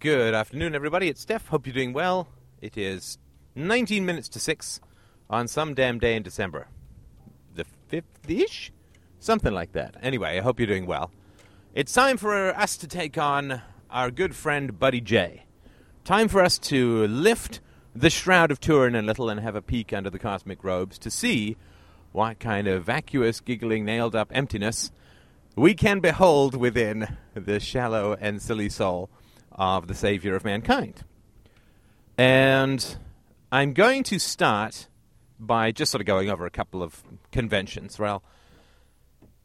Good afternoon, everybody. It's Steph. Hope you're doing well. It is 19 minutes to 6 on some damn day in December. The 5th ish? Something like that. Anyway, I hope you're doing well. It's time for us to take on our good friend Buddy J. Time for us to lift the shroud of Turin a little and have a peek under the cosmic robes to see what kind of vacuous, giggling, nailed up emptiness we can behold within the shallow and silly soul of the Savior of mankind. And I'm going to start by just sort of going over a couple of conventions. Well,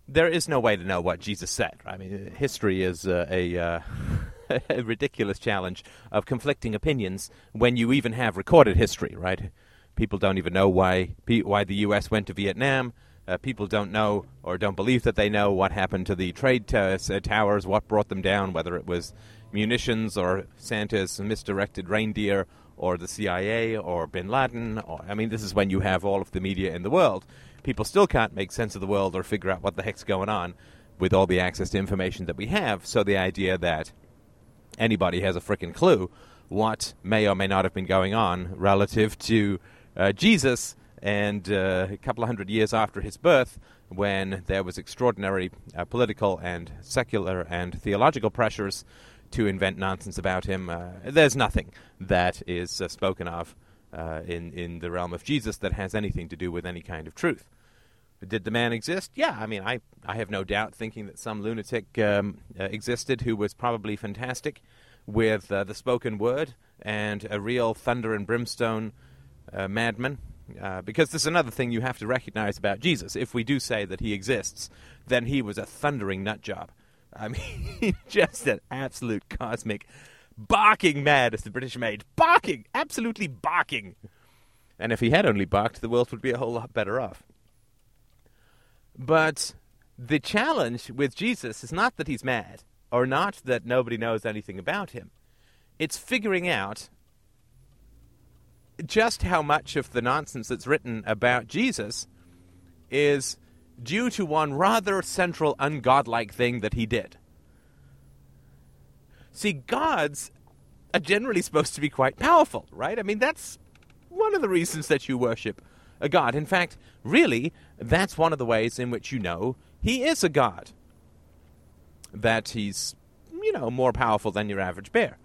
there is no way to know what Jesus said. I mean, history is uh, a, uh, a ridiculous challenge of conflicting opinions when you even have recorded history, right? People don't even know why why the U.S. went to Vietnam. Uh, people don't know or don't believe that they know what happened to the trade t- uh, towers, what brought them down, whether it was munitions or Santa's misdirected reindeer or the CIA or bin Laden. Or, I mean, this is when you have all of the media in the world. People still can't make sense of the world or figure out what the heck's going on with all the access to information that we have. So the idea that anybody has a freaking clue what may or may not have been going on relative to uh, Jesus and uh, a couple of hundred years after his birth, when there was extraordinary uh, political and secular and theological pressures to invent nonsense about him, uh, there's nothing that is uh, spoken of uh, in in the realm of Jesus that has anything to do with any kind of truth. Did the man exist? Yeah, I mean, I, I have no doubt thinking that some lunatic um, uh, existed who was probably fantastic with the spoken word and a real thunder and brimstone madman uh, because there's another thing you have to recognize about Jesus. If we do say that he exists, then he was a thundering nut job. I mean, just an absolute cosmic barking mad, as the British made. Barking! Absolutely barking! And if he had only barked, the world would be a whole lot better off. But the challenge with Jesus is not that he's mad, or not that nobody knows anything about him. It's figuring out just how much of the nonsense that's written about Jesus is due to one rather central ungodlike thing that he did. See, gods are generally supposed to be quite powerful, right? I mean, that's one of the reasons that you worship a god. In fact, really, that's one of the ways in which you know he is a god. That he's, you know, more powerful than your average bear.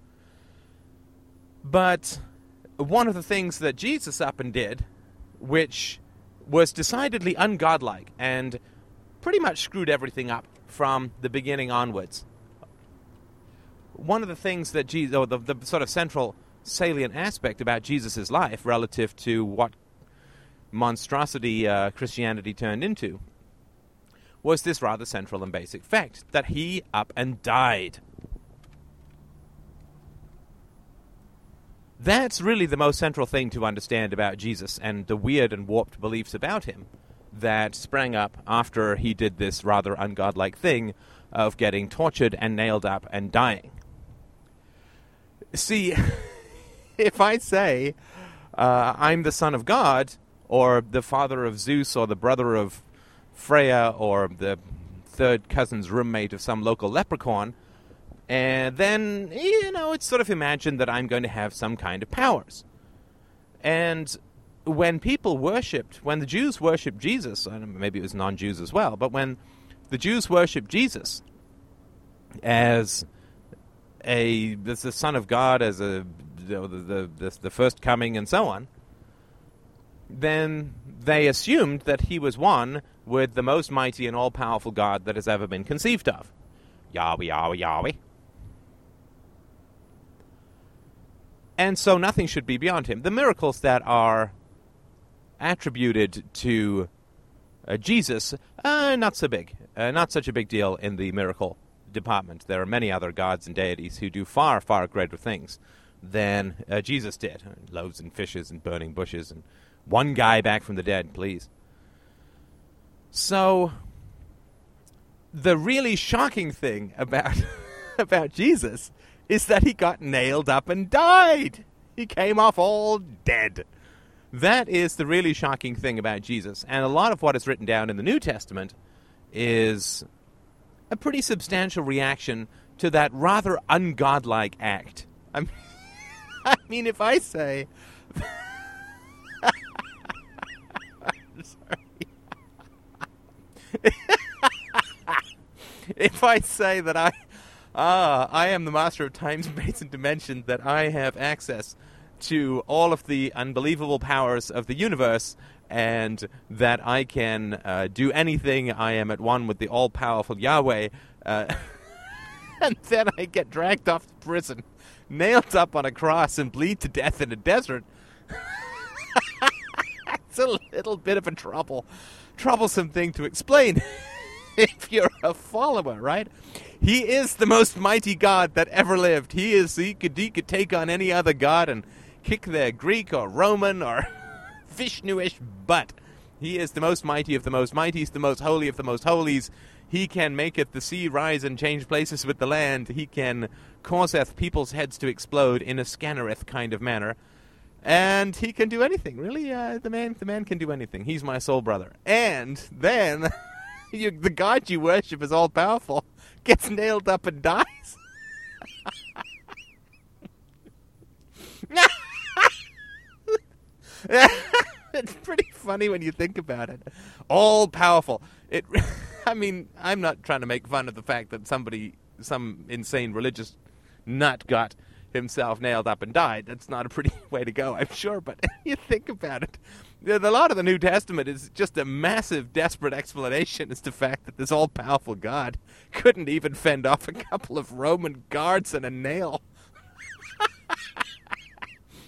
But one of the things that Jesus up and did, which was decidedly ungodlike and pretty much screwed everything up from the beginning onwards. One of the things that Jesus, or the, the sort of central salient aspect about Jesus' life relative to what monstrosity uh, Christianity turned into was this rather central and basic fact that he up and died. That's really the most central thing to understand about Jesus and the weird and warped beliefs about him that sprang up after he did this rather ungodlike thing of getting tortured and nailed up and dying. See, if I say uh, I'm the son of God, or the father of Zeus, or the brother of Freya, or the third cousin's roommate of some local leprechaun, and then, you know, it's sort of imagined that I'm going to have some kind of powers. And when people worshipped, when the Jews worshipped Jesus, and maybe it was non Jews as well, but when the Jews worshipped Jesus as a as the Son of God, as a the, the, the, the first coming, and so on, then they assumed that he was one with the most mighty and all powerful God that has ever been conceived of. Yahweh, Yahweh, Yahweh. And so nothing should be beyond him. The miracles that are attributed to uh, Jesus, uh, not so big, uh, not such a big deal in the miracle department. There are many other gods and deities who do far, far greater things than uh, Jesus did loaves and fishes and burning bushes and one guy back from the dead, please. So, the really shocking thing about about Jesus is that he got nailed up and died. He came off all dead. That is the really shocking thing about Jesus. And a lot of what is written down in the New Testament is a pretty substantial reaction to that rather ungodlike act I mean, I mean if I say. if I say that I, ah, I am the master of time, space, and dimension, that I have access to all of the unbelievable powers of the universe, and that I can uh, do anything. I am at one with the all-powerful Yahweh, uh, and then I get dragged off to prison, nailed up on a cross, and bleed to death in a desert. it's a little bit of a trouble, troublesome thing to explain. if you're a follower, right? He is the most mighty God that ever lived. He is he could he could take on any other god and kick their Greek or Roman or Vishnuish butt. He is the most mighty of the most mighties, the most holy of the most holies. He can maketh the sea rise and change places with the land. He can causeth people's heads to explode in a scannereth kind of manner. And he can do anything, really. Uh, the man, the man can do anything. He's my soul brother. And then you, the god you worship is all powerful, gets nailed up and dies. it's pretty funny when you think about it. All powerful. It. I mean, I'm not trying to make fun of the fact that somebody, some insane religious nut, got himself nailed up and died. That's not a pretty way to go, I'm sure. But you think about it a lot of the New Testament is just a massive, desperate explanation as to the fact that this all-powerful God couldn't even fend off a couple of Roman guards and a nail.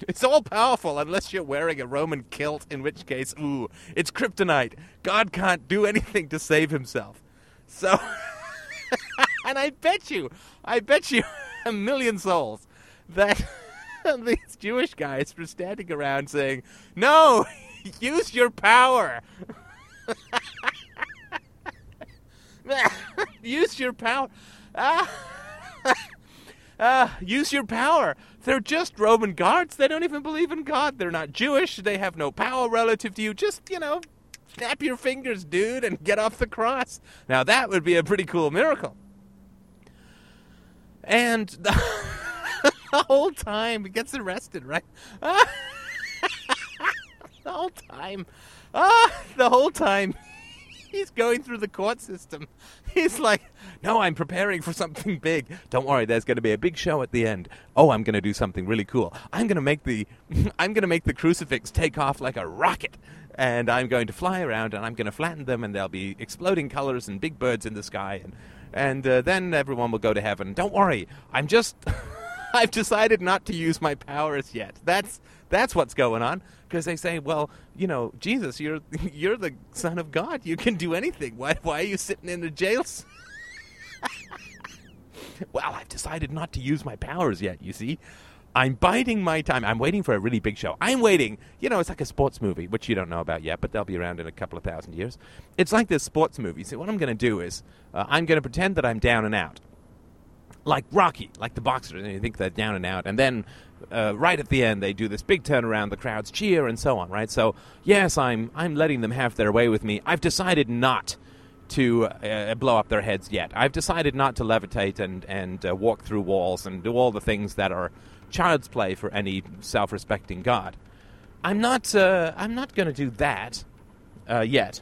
it's all powerful unless you're wearing a Roman kilt, in which case, ooh, it's kryptonite. God can't do anything to save himself. So, and I bet you, I bet you a million souls that these Jewish guys were standing around saying, no, Use your power. use your power. Ah. Uh, use your power. They're just Roman guards. They don't even believe in God. They're not Jewish. They have no power relative to you. Just, you know, snap your fingers, dude, and get off the cross. Now, that would be a pretty cool miracle. And the, whole time he gets arrested, right? the whole time. Ah, the whole time. He's going through the court system. He's like, no, I'm preparing for something big. Don't worry, there's going to be a big show at the end. Oh, I'm going to do something really cool. I'm going to make the, I'm going to make the crucifix take off like a rocket, and I'm going to fly around, and I'm going to flatten them, and there'll be exploding colors and big birds in the sky, and and uh, then everyone will go to heaven. Don't worry, I'm just, I've decided not to use my powers yet. That's that's what's going on because they say, well, you know, Jesus, you're you're the son of God. You can do anything. Why why are you sitting in the jail? well, I've decided not to use my powers yet. You see. I'm biding my time. I'm waiting for a really big show. I'm waiting. You know, it's like a sports movie, which you don't know about yet, but they'll be around in a couple of thousand years. It's like this sports movie. So what I'm going to do is uh, I'm going to pretend that I'm down and out like Rocky, like the boxer, and you think they're down and out, and then uh, right at the end they do this big turnaround, the crowds cheer and so on, right? So yes, I'm I'm letting them have their way with me. I've decided not to uh, blow up their heads yet. I've decided not to levitate and and uh, walk through walls and do all the things that are child's play for any self-respecting God. I'm not uh, I'm not going to do that uh, yet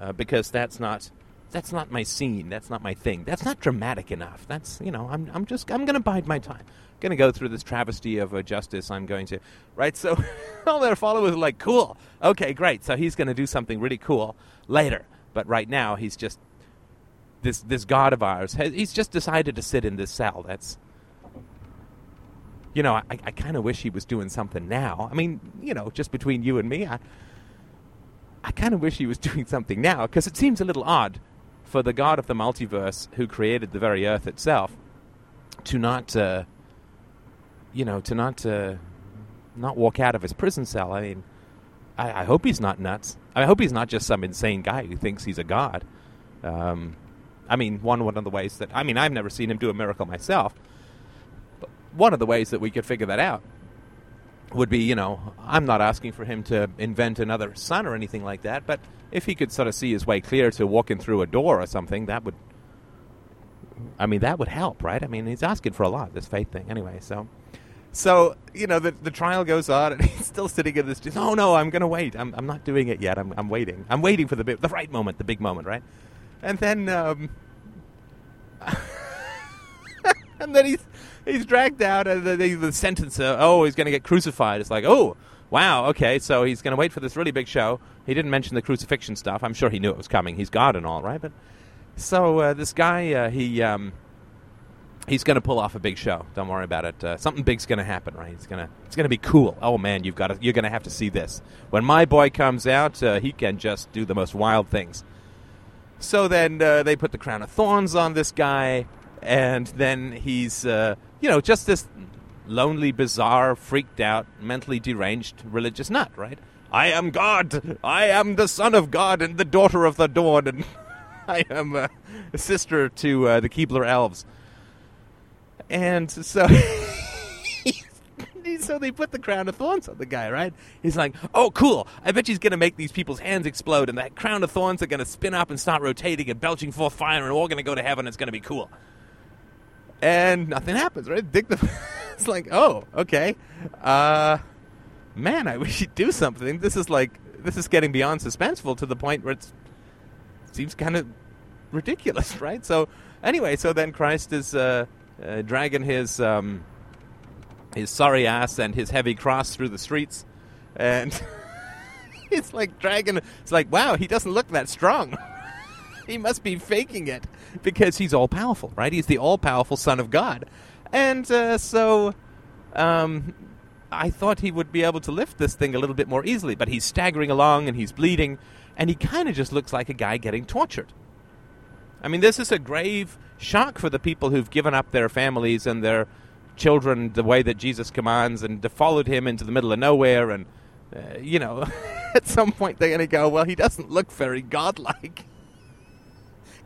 uh, because that's not that's not my scene. That's not my thing. That's not dramatic enough. That's you know, I'm I'm just I'm going to bide my time. I'm going to go through this travesty of uh, justice. I'm going to right. So all their followers are like, cool, okay, great. So he's going to do something really cool later. But right now, he's just this this god of ours. He's just decided to sit in this cell. That's you know, I, I kind of wish he was doing something now. I mean, you know, just between you and me, I I kind of wish he was doing something now because it seems a little odd for the God of the multiverse who created the very earth itself to not, uh, you know, to not, uh, not walk out of his prison cell. I mean, I, I, hope he's not nuts. I hope he's not just some insane guy who thinks he's a god. Um, I mean, one one of the ways that I mean, I've never seen him do a miracle myself. But one of the ways that we could figure that out would be, you know, I'm not asking for him to invent another sun or anything like that, but if he could sort of see his way clear to walking through a door or something, that would, I mean, that would help, right? I mean, he's asking for a lot, this faith thing, anyway. So, So you know the the trial goes on, and he's still sitting in this. Just, oh no, I'm gonna wait. I'm I'm not doing it yet. I'm I'm waiting. I'm waiting for the the right moment, the big moment, right? And then um, and then he's he's dragged out, and the, the, the sentence, uh, oh, he's gonna get crucified. It's like, oh, wow, okay, so he's gonna wait for this really big show. He didn't mention the crucifixion stuff. I'm sure he knew it was coming. He's God and all, right? But so uh, this guy, uh, he. Um, he's going to pull off a big show. Don't worry about it. Uh, something big's going to happen, right? He's going to it's going to be cool. Oh man, you've got to, you're going to have to see this. When my boy comes out, uh, he can just do the most wild things. So then uh, they put the crown of thorns on this guy, and then he's uh, you know just this lonely, bizarre, freaked out, mentally deranged religious nut, right? I am God. I am the son of God and the daughter of the dawn, and I am a sister to uh, the Keebler elves and so. so they put the crown of thorns on the guy, right? He's like, "Oh, cool! I bet he's gonna make these people's hands explode, and that crown of thorns are gonna spin up and start rotating and belching forth fire, and we're all gonna go to heaven. It's gonna be cool." And nothing happens, right? Dick the, it's like, "Oh, okay, uh, man, I wish he'd do something." This is like, this is getting beyond suspenseful to the point where it seems kind of ridiculous, right? So, anyway, so then Christ is. Uh, uh, dragging his um, his sorry ass and his heavy cross through the streets, and it's like dragging. It's like wow, he doesn't look that strong. he must be faking it because he's all powerful, right? He's the all powerful Son of God, and uh, so. Um, I thought he would be able to lift this thing a little bit more easily, but he's staggering along and he's bleeding, and he kind of just looks like a guy getting tortured. I mean, this is a grave shock for the people who've given up their families and their children the way that Jesus commands and followed him into the middle of nowhere. And, uh, you know, at some point they're going to go, well, he doesn't look very godlike.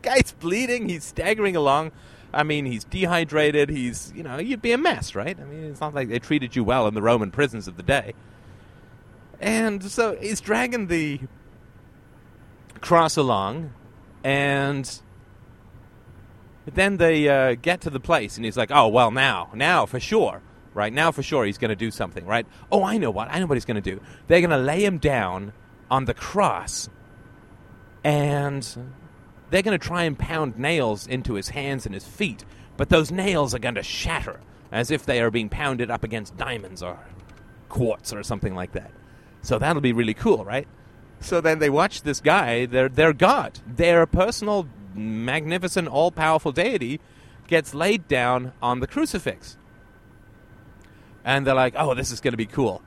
Guy's bleeding, he's staggering along. I mean, he's dehydrated. He's, you know, you'd be a mess, right? I mean, it's not like they treated you well in the Roman prisons of the day. And so he's dragging the cross along, and then they uh, get to the place, and he's like, "Oh well, now, now for sure, right? Now for sure, he's going to do something, right? Oh, I know what. I know what he's going to do. They're going to lay him down on the cross, and they're going to try and pound nails into his hands and his feet, but those nails are going to shatter as if they are being pounded up against diamonds or quartz or something like that. So that'll be really cool, right?" So then they watch this guy, their their god, their personal magnificent, all powerful deity gets laid down on the crucifix. And they're like, oh, this is going to be cool.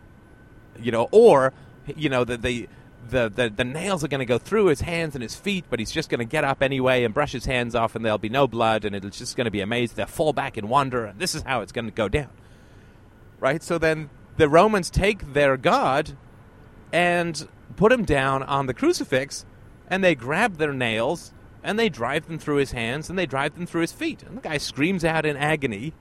You know, or, you know, the, the, the, the, the nails are going to go through his hands and his feet, but he's just going to get up anyway and brush his hands off, and there'll be no blood, and it's just going to be amazing. They'll fall back and wonder, and this is how it's going to go down. Right? So then the Romans take their God and put him down on the crucifix, and they grab their nails and they drive them through his hands and they drive them through his feet. And the guy screams out in agony,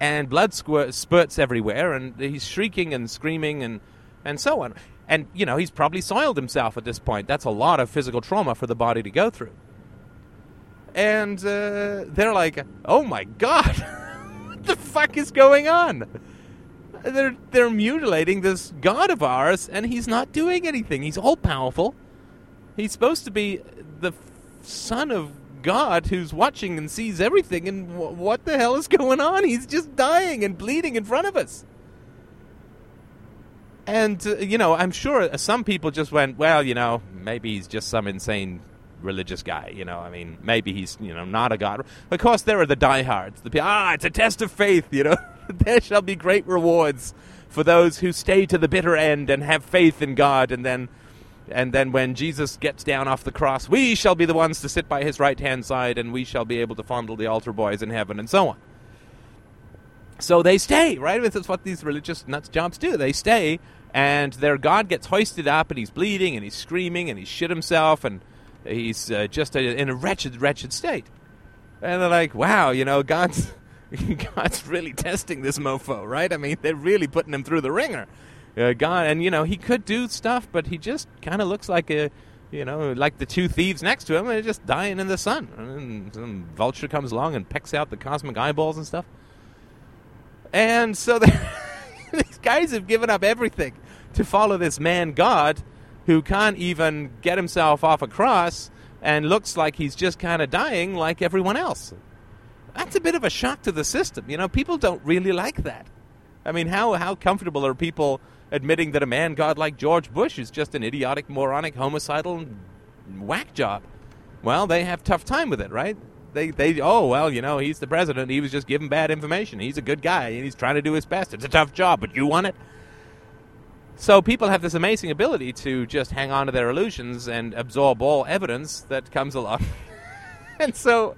and blood squirt, spurts everywhere, and he's shrieking and screaming and, and so on. And, you know, he's probably soiled himself at this point. That's a lot of physical trauma for the body to go through. And uh, they're like, oh my god, what the fuck is going on? They're, they're mutilating this god of ours, and he's not doing anything. He's all powerful. He's supposed to be the son of God who's watching and sees everything, and w- what the hell is going on? He's just dying and bleeding in front of us. And, uh, you know, I'm sure some people just went, well, you know, maybe he's just some insane religious guy. You know, I mean, maybe he's, you know, not a god. Of course, there are the diehards. The ah, it's a test of faith, you know. there shall be great rewards for those who stay to the bitter end and have faith in God and then and then when Jesus gets down off the cross, we shall be the ones to sit by his right hand side, and we shall be able to fondle the altar boys in heaven, and so on. So they stay, right? This is what these religious nuts jobs do. They stay, and their God gets hoisted up, and he's bleeding, and he's screaming, and he's shit himself, and he's uh, just a, in a wretched, wretched state. And they're like, wow, you know, God's. God's really testing this mofo, right? I mean, they're really putting him through the wringer uh, gone. And you know, he could do stuff, but he just kind of looks like a, you know, like the two thieves next to him. They're just dying in the sun. And some vulture comes along and pecks out the cosmic eyeballs and stuff. And so they're These guys have given up everything to follow this man God who can't even get himself off a cross and looks like he's just kind of dying like everyone else. That's a bit of a shock to the system. You know, people don't really like that. I mean, how, how comfortable are people admitting that a man god like George Bush is just an idiotic, moronic, homicidal whack job? Well, they have tough time with it, right? They, they, oh, well, you know, he's the president. He was just giving bad information. He's a good guy, and he's trying to do his best. It's a tough job, but you want it? So people have this amazing ability to just hang on to their illusions and absorb all evidence that comes along. and so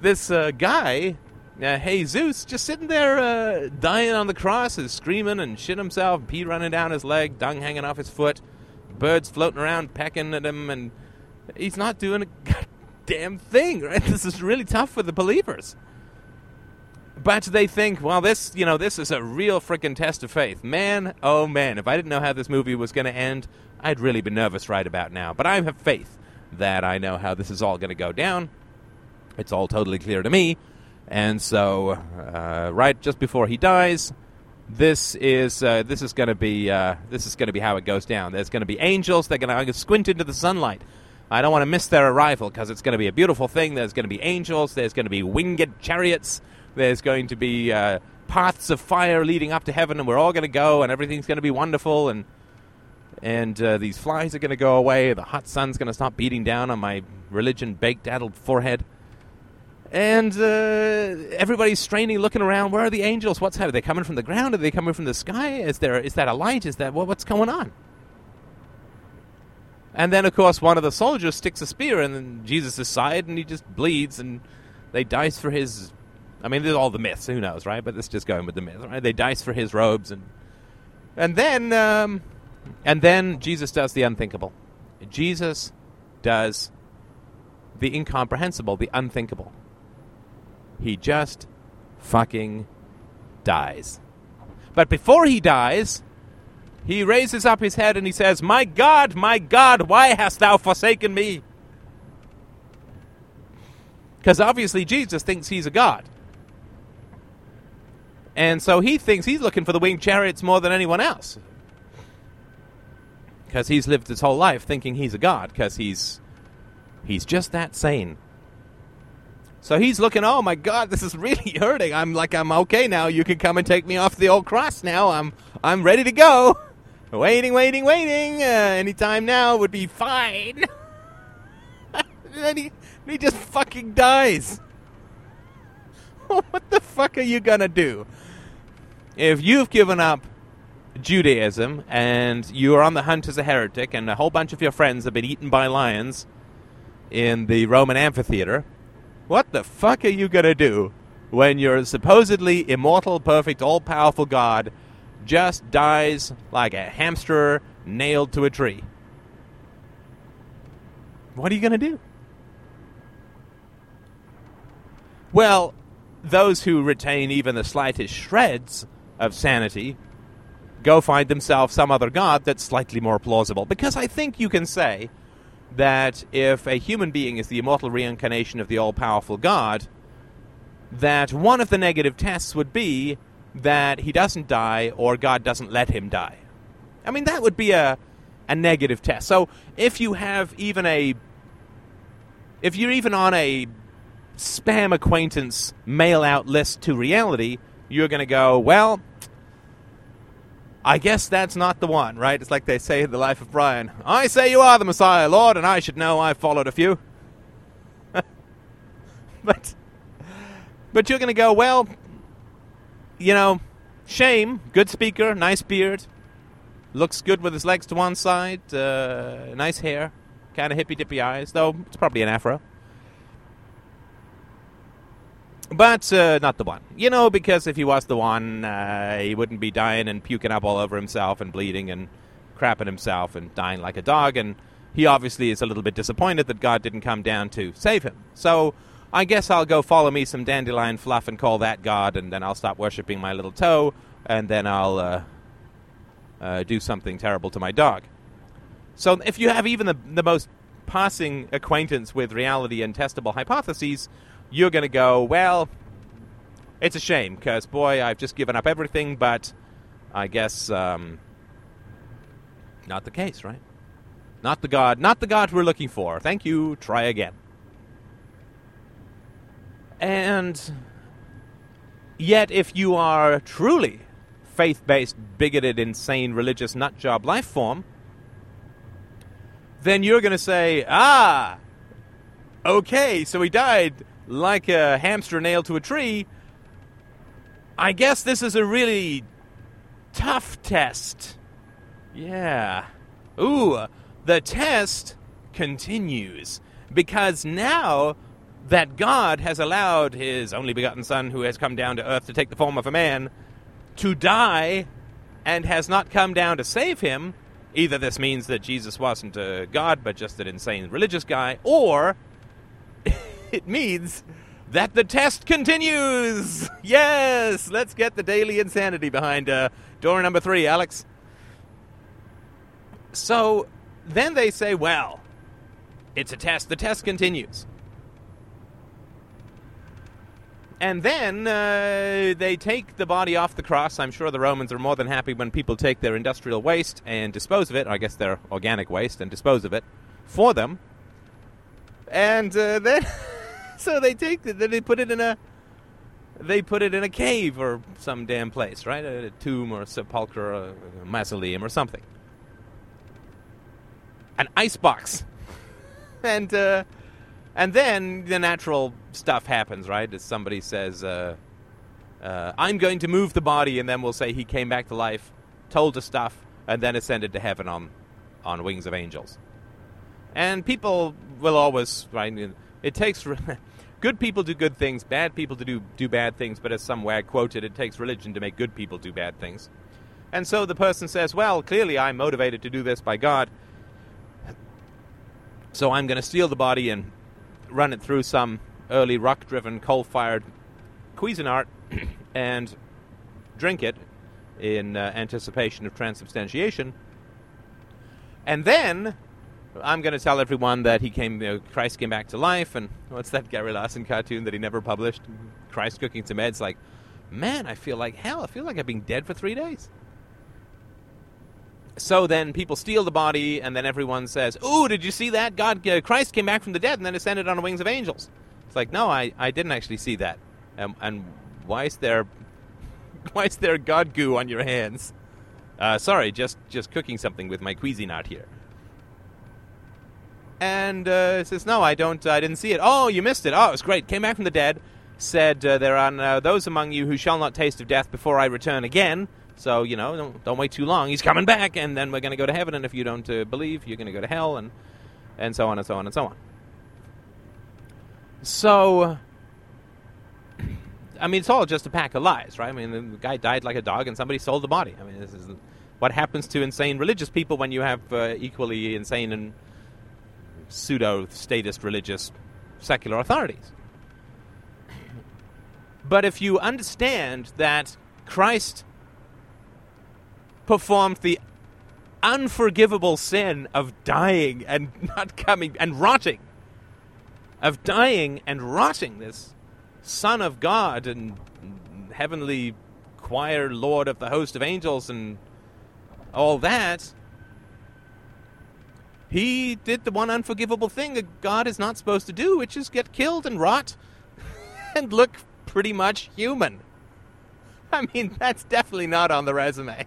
this uh, guy, uh, Jesus, just sitting there uh, dying on the cross, is screaming and shit himself, pee running down his leg, dung hanging off his foot, birds floating around pecking at him, and he's not doing a goddamn thing, right? This is really tough for the believers. But they think, well, this, you know, this is a real freaking test of faith. Man, oh man, if I didn't know how this movie was going to end, I'd really be nervous right about now. But I have faith that I know how this is all going to go down. It's all totally clear to me. And so, uh, right just before he dies, this is uh, this is going to be uh, this is going to be how it goes down. There's going to be angels. They're going to squint into the sunlight. I don't want to miss their arrival because it's going to be a beautiful thing. There's going to be angels. There's going to be winged chariots. There's going to be uh, paths of fire leading up to heaven, and we're all going to go, and everything's going to be wonderful. And and uh, these flies are going to go away. The hot sun's going to stop beating down on my religion baked addled forehead and uh, everybody's straining, looking around. Where are the angels? What's happening? Are they coming from the ground? Are they coming from the sky? Is there is that a light? Is that what's going on? And then, of course, one of the soldiers sticks a spear in Jesus' side, and he just bleeds, and they dice for his. I mean, there's all the myths. Who knows, right? But let's just go in with the myth, right? They dice for his robes, and and then um, and then Jesus does the unthinkable. Jesus does the incomprehensible, the unthinkable. He just fucking dies. But before he dies, he raises up his head and he says, My God, my God, why hast thou forsaken me? Because obviously Jesus thinks he's a God. And so he thinks he's looking for the winged chariots more than anyone else. Because he's lived his whole life thinking he's a God, because he's he's just that sane. So he's looking, oh my God, this is really hurting. I'm like, I'm okay now. You can come and take me off the old cross now. I'm, I'm ready to go. Waiting, waiting, waiting. Uh, anytime now would be fine. then he, he just fucking dies. what the fuck are you gonna do? If you've given up Judaism and you are on the hunt as a heretic, and a whole bunch of your friends have been eaten by lions in the Roman amphitheater what the fuck are you to do when your supposedly immortal, perfect, all powerful God just dies like a hamster nailed to a tree? What are you going to do? Well, those who retain even the slightest shreds of sanity go find themselves some other god that's slightly more plausible. Because I think you can say that if a human being is the immortal reincarnation of the all powerful God, that one of the negative tests would be that he doesn't die or God doesn't let him die. I mean, that would be a, a negative test. So if you have even a. If you're even on a spam acquaintance mail out list to reality, you're going to go, well, I guess that's not the one, right? It's like they say in the life of Brian. I say you are the Messiah, Lord, and I should know I've followed a few. but but you're going to go, well, you know, shame, good speaker, nice beard, looks good with his legs to one side, uh, nice hair, kind of hippy dippy eyes, though it's probably an afro. But uh, not the one. You know, because if he was the one, uh, he wouldn't be dying and puking up all over himself and bleeding and crapping himself and dying like a dog. And he obviously is a little bit disappointed that God didn't come down to save him. So I guess I'll go follow me some dandelion fluff and call that God, and then I'll stop worshiping my little toe, and then I'll uh, uh do something terrible to my dog. So if you have even the, the most passing acquaintance with reality and testable hypotheses, you're going to go, well, it's a shame because, boy, I've just given up everything, but I guess um, not the case, right? Not the God, not the God we're looking for. Thank you. Try again. And yet, if you are truly faith based, bigoted, insane, religious nutjob life form, then you're going to say, ah, okay, so he died like a hamster nailed to a tree. I guess this is a really tough test. Yeah. Ooh, the test continues because now that God has allowed his only begotten Son, who has come down to earth to take the form of a man, to die and has not come down to save him, either this means that Jesus wasn't a God but just an insane religious guy, or it means that the test continues. Yes, let's get the daily insanity behind uh, door number three, Alex. So then they say, well, it's a test. The test continues. And then uh, they take the body off the cross. I'm sure the Romans are more than happy when people take their industrial waste and dispose of it, I guess their organic waste, and dispose of it for them. And uh, then, so they take it, then they put it in a, they put it in a cave or some damn place, right? A, tomb or a sepulcher or a mausoleum or something. An ice box. and, uh, and then the natural stuff happens, right? As somebody says, uh, uh, I'm going to move the body, and then we'll say he came back to life, told us stuff, and then ascended to heaven on, on wings of angels. And people will always, right? It takes. good people to do good things, bad people to do, do bad things, but as some wag quoted, it takes religion to make good people do bad things. And so the person says, Well, clearly I'm motivated to do this by God, so I'm going to steal the body and run it through some early rock driven coal fired Cuisinart and drink it in uh, anticipation of transubstantiation. And then I'm going to tell everyone that he came, you know, Christ came back to life, and what's that Gary Larson cartoon that he never published? Christ cooking some eggs. Like, man, I feel like hell. I feel like I've been dead for three days. So then people steal the body, and then everyone says, "Ooh, did you see that? God, uh, Christ came back from the dead and then ascended on the wings of angels." It's like, no, I, I didn't actually see that. And why is there, why is there God goo on your hands? Uh, sorry, just just cooking something with my Cuisinart here. And uh, says, no, I don't, I didn't see it. Oh, you missed it. Oh, it was great. Came back from the dead. Said uh, there are uh, those among you who shall not taste of death before I return again. So you know, don't, don't wait too long. He's coming back, and then we're going to go to heaven. And if you don't uh, believe, you're going to go to hell, and and so on and so on and so on. So, I mean, it's all just a pack of lies, right? I mean, the guy died like a dog, and somebody sold the body. I mean, this is what happens to insane religious people when you have uh, equally insane and pseudo statist religious secular authorities. But if you understand that Christ performed the unforgivable sin of dying and not coming and rotting, of dying and rotting, this Son of God and heavenly choir Lord of the host of angels and all that, he did the one unforgivable thing a God is not supposed to do, which is get killed and rot and look pretty much human. I mean, that's definitely not on the resume.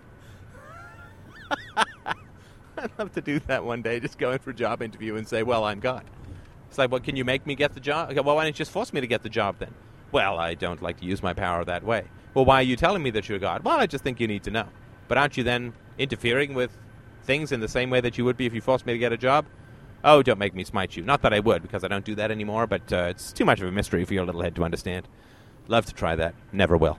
I'd love to do that one day, just go in for a job interview and say, well, I'm God. It's like, well, can you make me get the job? Well, why don't you just force me to get the job then? Well, I don't like to use my power that way. Well, why are you telling me that you're God? Well, I just think you need to know. But aren't you then interfering with things in the same way that you would be if you forced me to get a job? Oh, don't make me smite you. Not that I would, because I don't do that anymore, but uh, it's too much of a mystery for your little head to understand. Love to try that. Never will.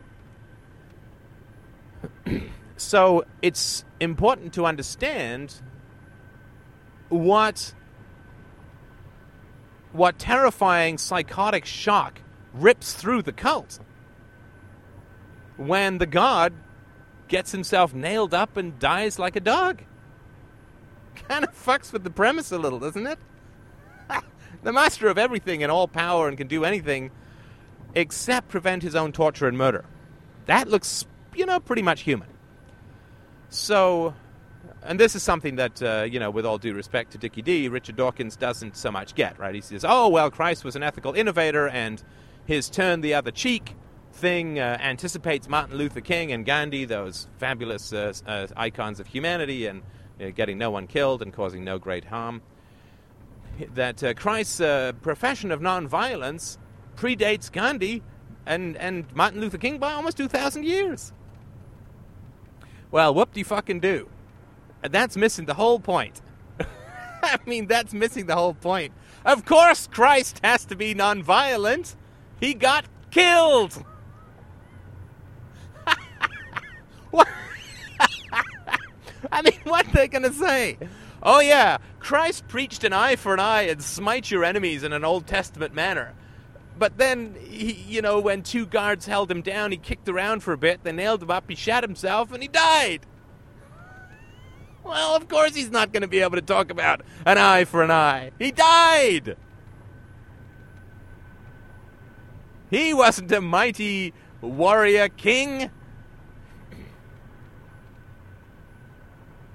so it's important to understand what what terrifying psychotic shock rips through the cult when the god gets himself nailed up and dies like a dog. Kind of fucks with the premise a little, doesn't it? the master of everything and all power and can do anything except prevent his own torture and murder. That looks, you know, pretty much human. So, and this is something that, uh, you know, with all due respect to Dickie D, Richard Dawkins doesn't so much get, right? He says, oh, well, Christ was an ethical innovator, and his turn the other cheek thing uh, anticipates Martin Luther King and Gandhi, those fabulous uh, uh, icons of humanity, and uh, getting no one killed and causing no great harm. That uh, Christ's uh, profession of nonviolence predates Gandhi and, and Martin Luther King by almost 2,000 years. Well, whoop de fucking do. That's missing the whole point. I mean, that's missing the whole point. Of course, Christ has to be nonviolent. He got killed. what? I mean, what they gonna say? Oh yeah, Christ preached an eye for an eye and smite your enemies in an Old Testament manner. But then, he, you know, when two guards held him down, he kicked around for a bit, they nailed him up, he shot himself, and he died. Well, of course he's not going to be able to talk about an eye for an eye. He died! He wasn't a mighty warrior king.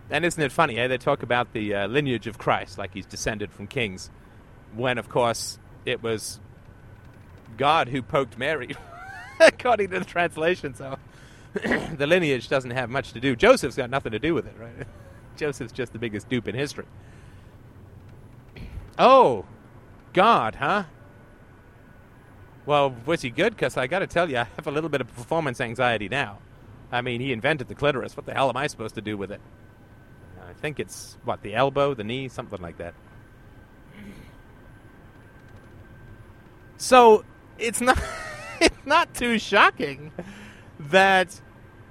And isn't it funny, eh? They talk about the uh, lineage of Christ, like he's descended from kings, when, of course, it was God who poked Mary, according to the translation. So the lineage doesn't have much to do. Joseph's got nothing to do with it, right? Joseph's just the biggest dupe in history. Oh, God, huh? Well, was he good? Because I got to tell you, I have a little bit of performance anxiety now. I mean, he invented the clitoris. What the hell am I supposed to do with it? I think it's, what, the elbow, the knee, something like that. So, it's not, it's not too shocking that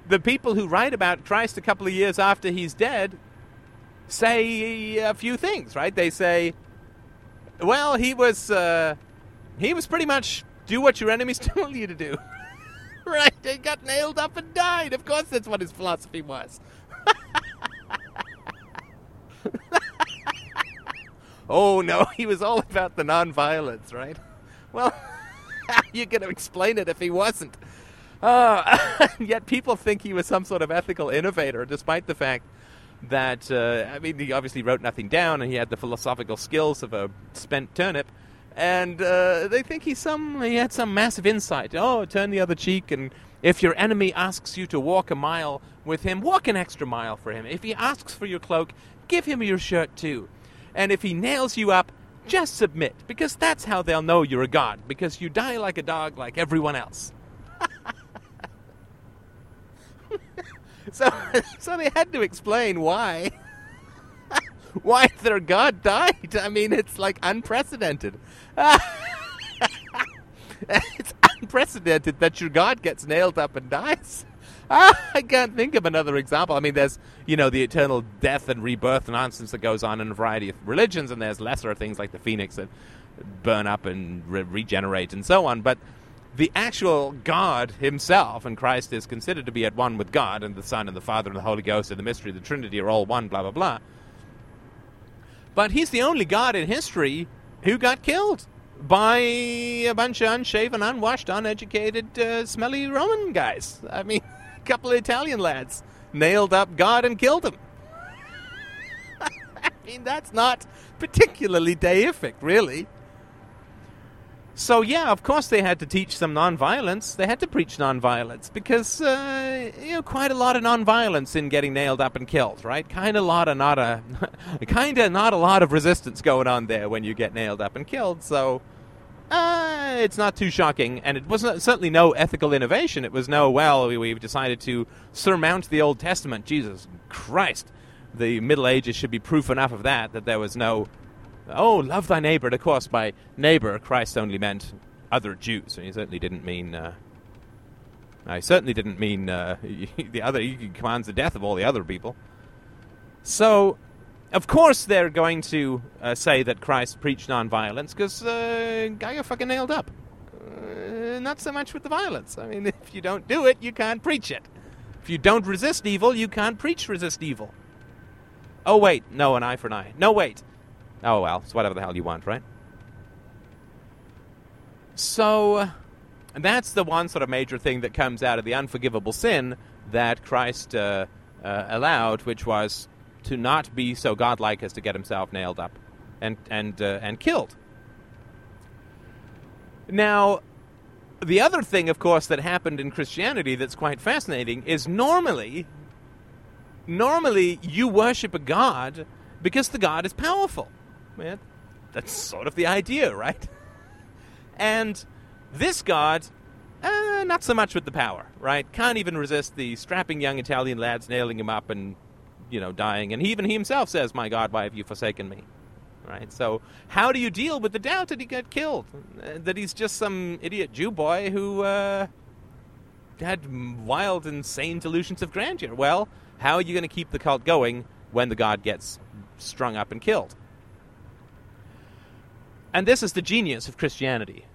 the people who write about Christ a couple of years after he's dead say a few things, right? They say, well, he was, uh, he was pretty much do what your enemies tell you to do. right? He got nailed up and died. Of course, that's what his philosophy was. oh no, he was all about the nonviolence, right? Well, how are you going to explain it if he wasn't? Uh, yet people think he was some sort of ethical innovator, despite the fact that, uh, I mean, he obviously wrote nothing down and he had the philosophical skills of a spent turnip. And uh, they think he's some, he had some massive insight. Oh, turn the other cheek, and if your enemy asks you to walk a mile with him, walk an extra mile for him. If he asks for your cloak, give him your shirt too. And if he nails you up, just submit, because that's how they'll know you're a god, because you die like a dog like everyone else. so, so they had to explain why. why their god died. I mean, it's like unprecedented. it's unprecedented that your god gets nailed up and dies. I can't think of another example. I mean, there's, you know, the eternal death and rebirth nonsense that goes on in a variety of religions, and there's lesser things like the phoenix that burn up and re- regenerate and so on. But the actual God himself, and Christ is considered to be at one with God, and the Son and the Father and the Holy Ghost and the mystery of the Trinity are all one, blah, blah, blah. But he's the only God in history who got killed by a bunch of unshaven, unwashed, uneducated, uh, smelly Roman guys. I mean, couple of Italian lads nailed up God and killed him. I mean, that's not particularly deific, really. So yeah, of course they had to teach some nonviolence. They had to preach nonviolence because uh, you know quite a lot of nonviolence in getting nailed up and killed, right? Kind of lot of not a, kind of not a lot of resistance going on there when you get nailed up and killed. So uh, it's not too shocking, and it was certainly no ethical innovation. It was no well, we, we've decided to surmount the Old Testament. Jesus Christ, the Middle Ages should be proof enough of that that there was no oh, love thy neighbor. And of course, by neighbor, Christ only meant other Jews. And he certainly didn't mean. Uh, I certainly didn't mean uh, the other. He commands the death of all the other people. So, of course, they're going to uh, say that Christ preached nonviolence because uh, guy got fucking nailed up. Uh, not so much with the violence. I mean, if you don't do it, you can't preach it. If you don't resist evil, you can't preach resist evil. Oh wait, no, an eye for an eye. No, wait, Oh well, it's whatever the hell you want, right? So that's the one sort of major thing that comes out of the unforgivable sin that Christ uh, uh, allowed, which was to not be so godlike as to get himself nailed up and and uh, and killed. Now, the other thing, of course, that happened in Christianity that's quite fascinating is normally, normally you worship a god because the god is powerful. Man, that's sort of the idea, right? And this god, uh, not so much with the power, right? Can't even resist the strapping young Italian lads nailing him up and, you know, dying. And even he himself says, "My God, why have you forsaken me?" right? So how do you deal with the doubt that he got killed? Uh, that he's just some idiot Jew boy who uh, had wild, insane delusions of grandeur? Well, how are you going to keep the cult going when the god gets strung up and killed? And this is the genius of Christianity.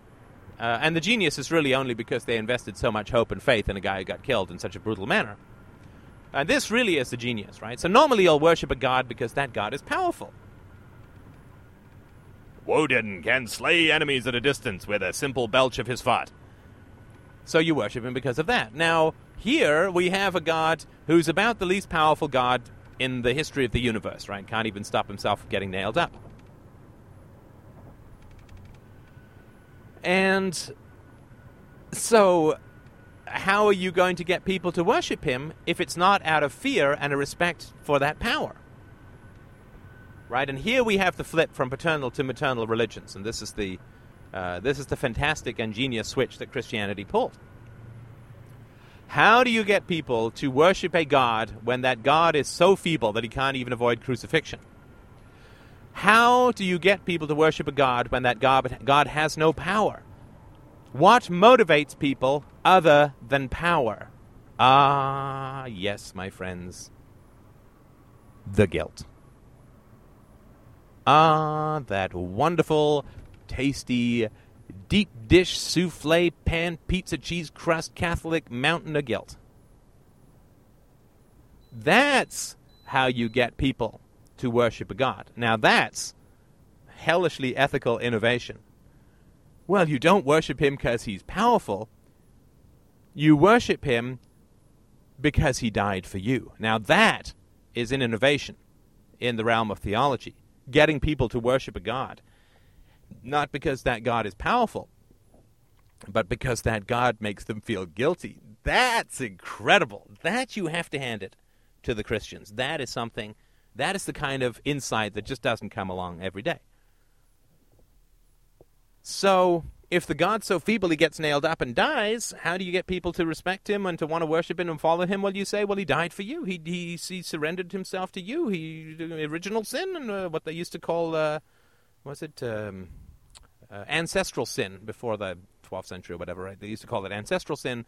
Uh, and the genius is really only because they invested so much hope and faith in a guy who got killed in such a brutal manner. And this really is the genius, right? So normally you'll worship a god because that god is powerful. Woden can slay enemies at a distance with a simple belch of his fart. So you worship him because of that. Now, here we have a god who's about the least powerful god in the history of the universe, right? Can't even stop himself from getting nailed up. And so, how are you going to get people to worship him if it's not out of fear and a respect for that power? right? And here we have the flip from paternal to maternal religions, and this is the uh, this is the fantastic and genius switch that Christianity pulled. How do you get people to worship a God when that God is so feeble that he can't even avoid crucifixion? How do you get people to worship a God when that God, God has no power? What motivates people other than power? Ah, yes, my friends. The guilt. Ah, that wonderful, tasty, deep dish souffle pan pizza cheese crust Catholic mountain of guilt. That's how you get people to worship a god. Now that's hellishly ethical innovation. Well, you don't worship him because he's powerful. You worship him because he died for you. Now that is an innovation in the realm of theology getting people to worship a God. Not because that God is powerful, but because that God makes them feel guilty. That's incredible. That you have to hand it to the Christians. That is something, that is the kind of insight that just doesn't come along every day. So, if the God so feebly gets nailed up and dies, how do you get people to respect him and to want to worship him and follow him? Well, you say, well, he died for you. He he, he surrendered himself to you. He original sin and uh, what they used to call uh, was it um, uh, ancestral sin before the 12th century or whatever. Right? They used to call it ancestral sin,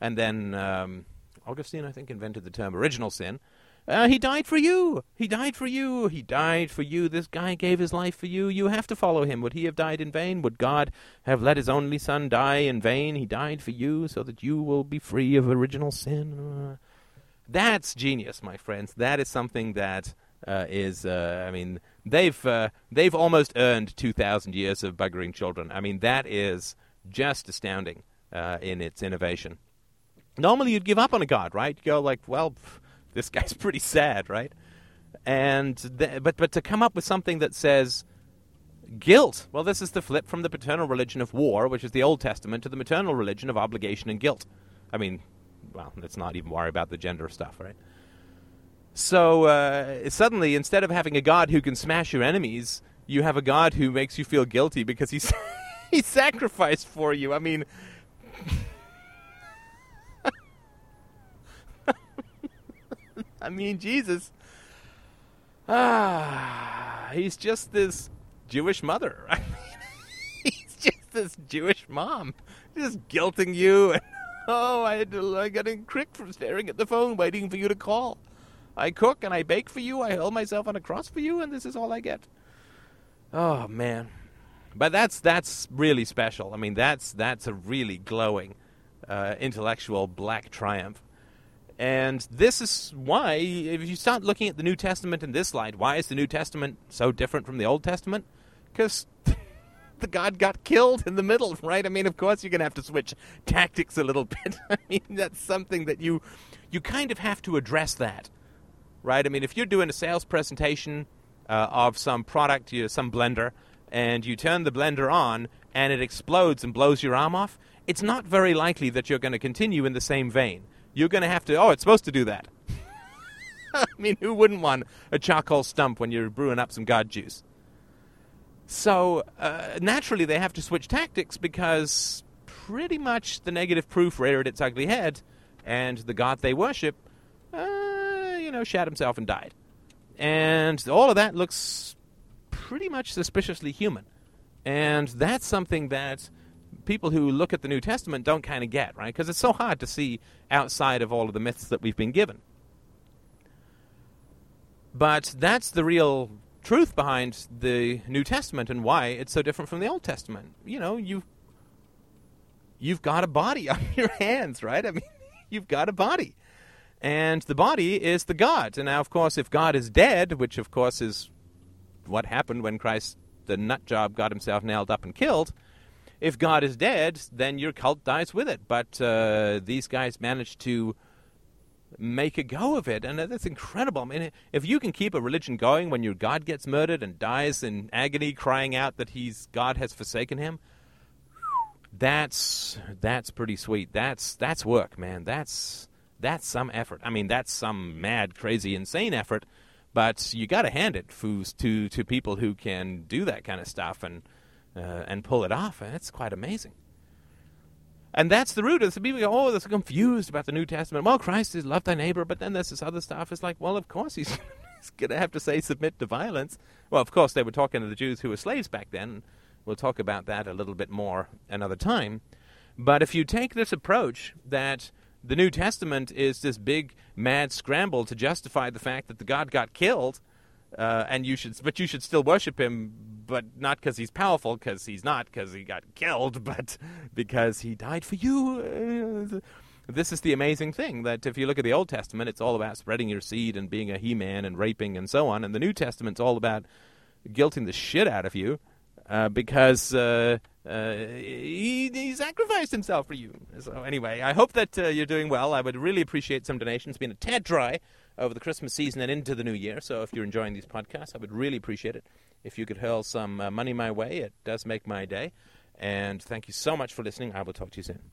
and then um, Augustine, I think, invented the term original sin. Uh, he died for you. He died for you. He died for you. This guy gave his life for you. You have to follow him. Would he have died in vain? Would God have let his only son die in vain? He died for you so that you will be free of original sin. Uh, that's genius, my friends. That is something that uh, is. Uh, I mean, they've uh, they've almost earned two thousand years of buggering children. I mean, that is just astounding uh, in its innovation. Normally, you'd give up on a god, right? You go like, well. Pff, this guy's pretty sad, right? And th- but but to come up with something that says guilt. Well, this is the flip from the paternal religion of war, which is the Old Testament, to the maternal religion of obligation and guilt. I mean, well, let's not even worry about the gender stuff, right? So uh, suddenly, instead of having a God who can smash your enemies, you have a God who makes you feel guilty because he's he sacrificed for you. I mean. I mean, Jesus. Ah, he's just this Jewish mother. I mean, he's just this Jewish mom, just guilting you. And, oh, I had to, I got in crick from staring at the phone, waiting for you to call. I cook and I bake for you. I hurl myself on a cross for you, and this is all I get. Oh man, but that's that's really special. I mean, that's that's a really glowing uh, intellectual black triumph. And this is why, if you start looking at the New Testament in this light, why is the New Testament so different from the Old Testament? Because the God got killed in the middle, right? I mean, of course you're going to have to switch tactics a little bit. I mean, that's something that you you kind of have to address that right? I mean, if you're doing a sales presentation uh, of some product, you know, some blender, and you turn the blender on and it explodes and blows your arm off, it's not very likely that you're going to continue in the same vein. You're going to have to, oh, it's supposed to do that. I mean, who wouldn't want a charcoal stump when you're brewing up some god juice? So uh, naturally, they have to switch tactics because pretty much the negative proof reared its ugly head, and the god they worship, uh, you know, shat himself and died. And all of that looks pretty much suspiciously human. And that's something that people who look at the New Testament don't kind of get, right? Because it's so hard to see outside of all of the myths that we've been given. But that's the real truth behind the New Testament and why it's so different from the Old Testament. You know, you you've got a body on your hands, right? I mean, you've got a body. And the body is the God. And now, of course, if God is dead, which, of course, is what happened when Christ, the nut job, got himself nailed up and killed, if God is dead, then your cult dies with it. But uh, these guys managed to make a go of it, and that's incredible. I mean, if you can keep a religion going when your God gets murdered and dies in agony, crying out that he's God has forsaken him, that's that's pretty sweet. That's that's work, man. That's that's some effort. I mean, that's some mad, crazy, insane effort. But you got to hand it to to people who can do that kind of stuff and uh, and pull it off. And it's quite amazing. And that's the root of the people go, oh, they're confused about the New Testament. Well, Christ is love thy neighbor, but then there's this other stuff. It's like, well, of course he's, he's going to have to say submit to violence. Well, of course, they were talking to the Jews who were slaves back then. We'll talk about that a little bit more another time. But if you take this approach that the New Testament is this big mad scramble to justify the fact that the God got killed, uh, and you should, but you should still worship him, but not because he's powerful, because he's not, because he got killed, but because he died for you. Uh, this is the amazing thing that if you look at the Old Testament, it's all about spreading your seed and being a he-man and raping and so on, and the New Testament's all about guilting the shit out of you uh, because uh, uh, he, he, sacrificed himself for you. So anyway, I hope that uh, you're doing well. I would really appreciate some donations. It's been a tad dry over the Christmas season and into the new year. So if you're enjoying these podcasts, I would really appreciate it if you could hurl some uh, money my way. It does make my day. And thank you so much for listening. I will talk to you soon.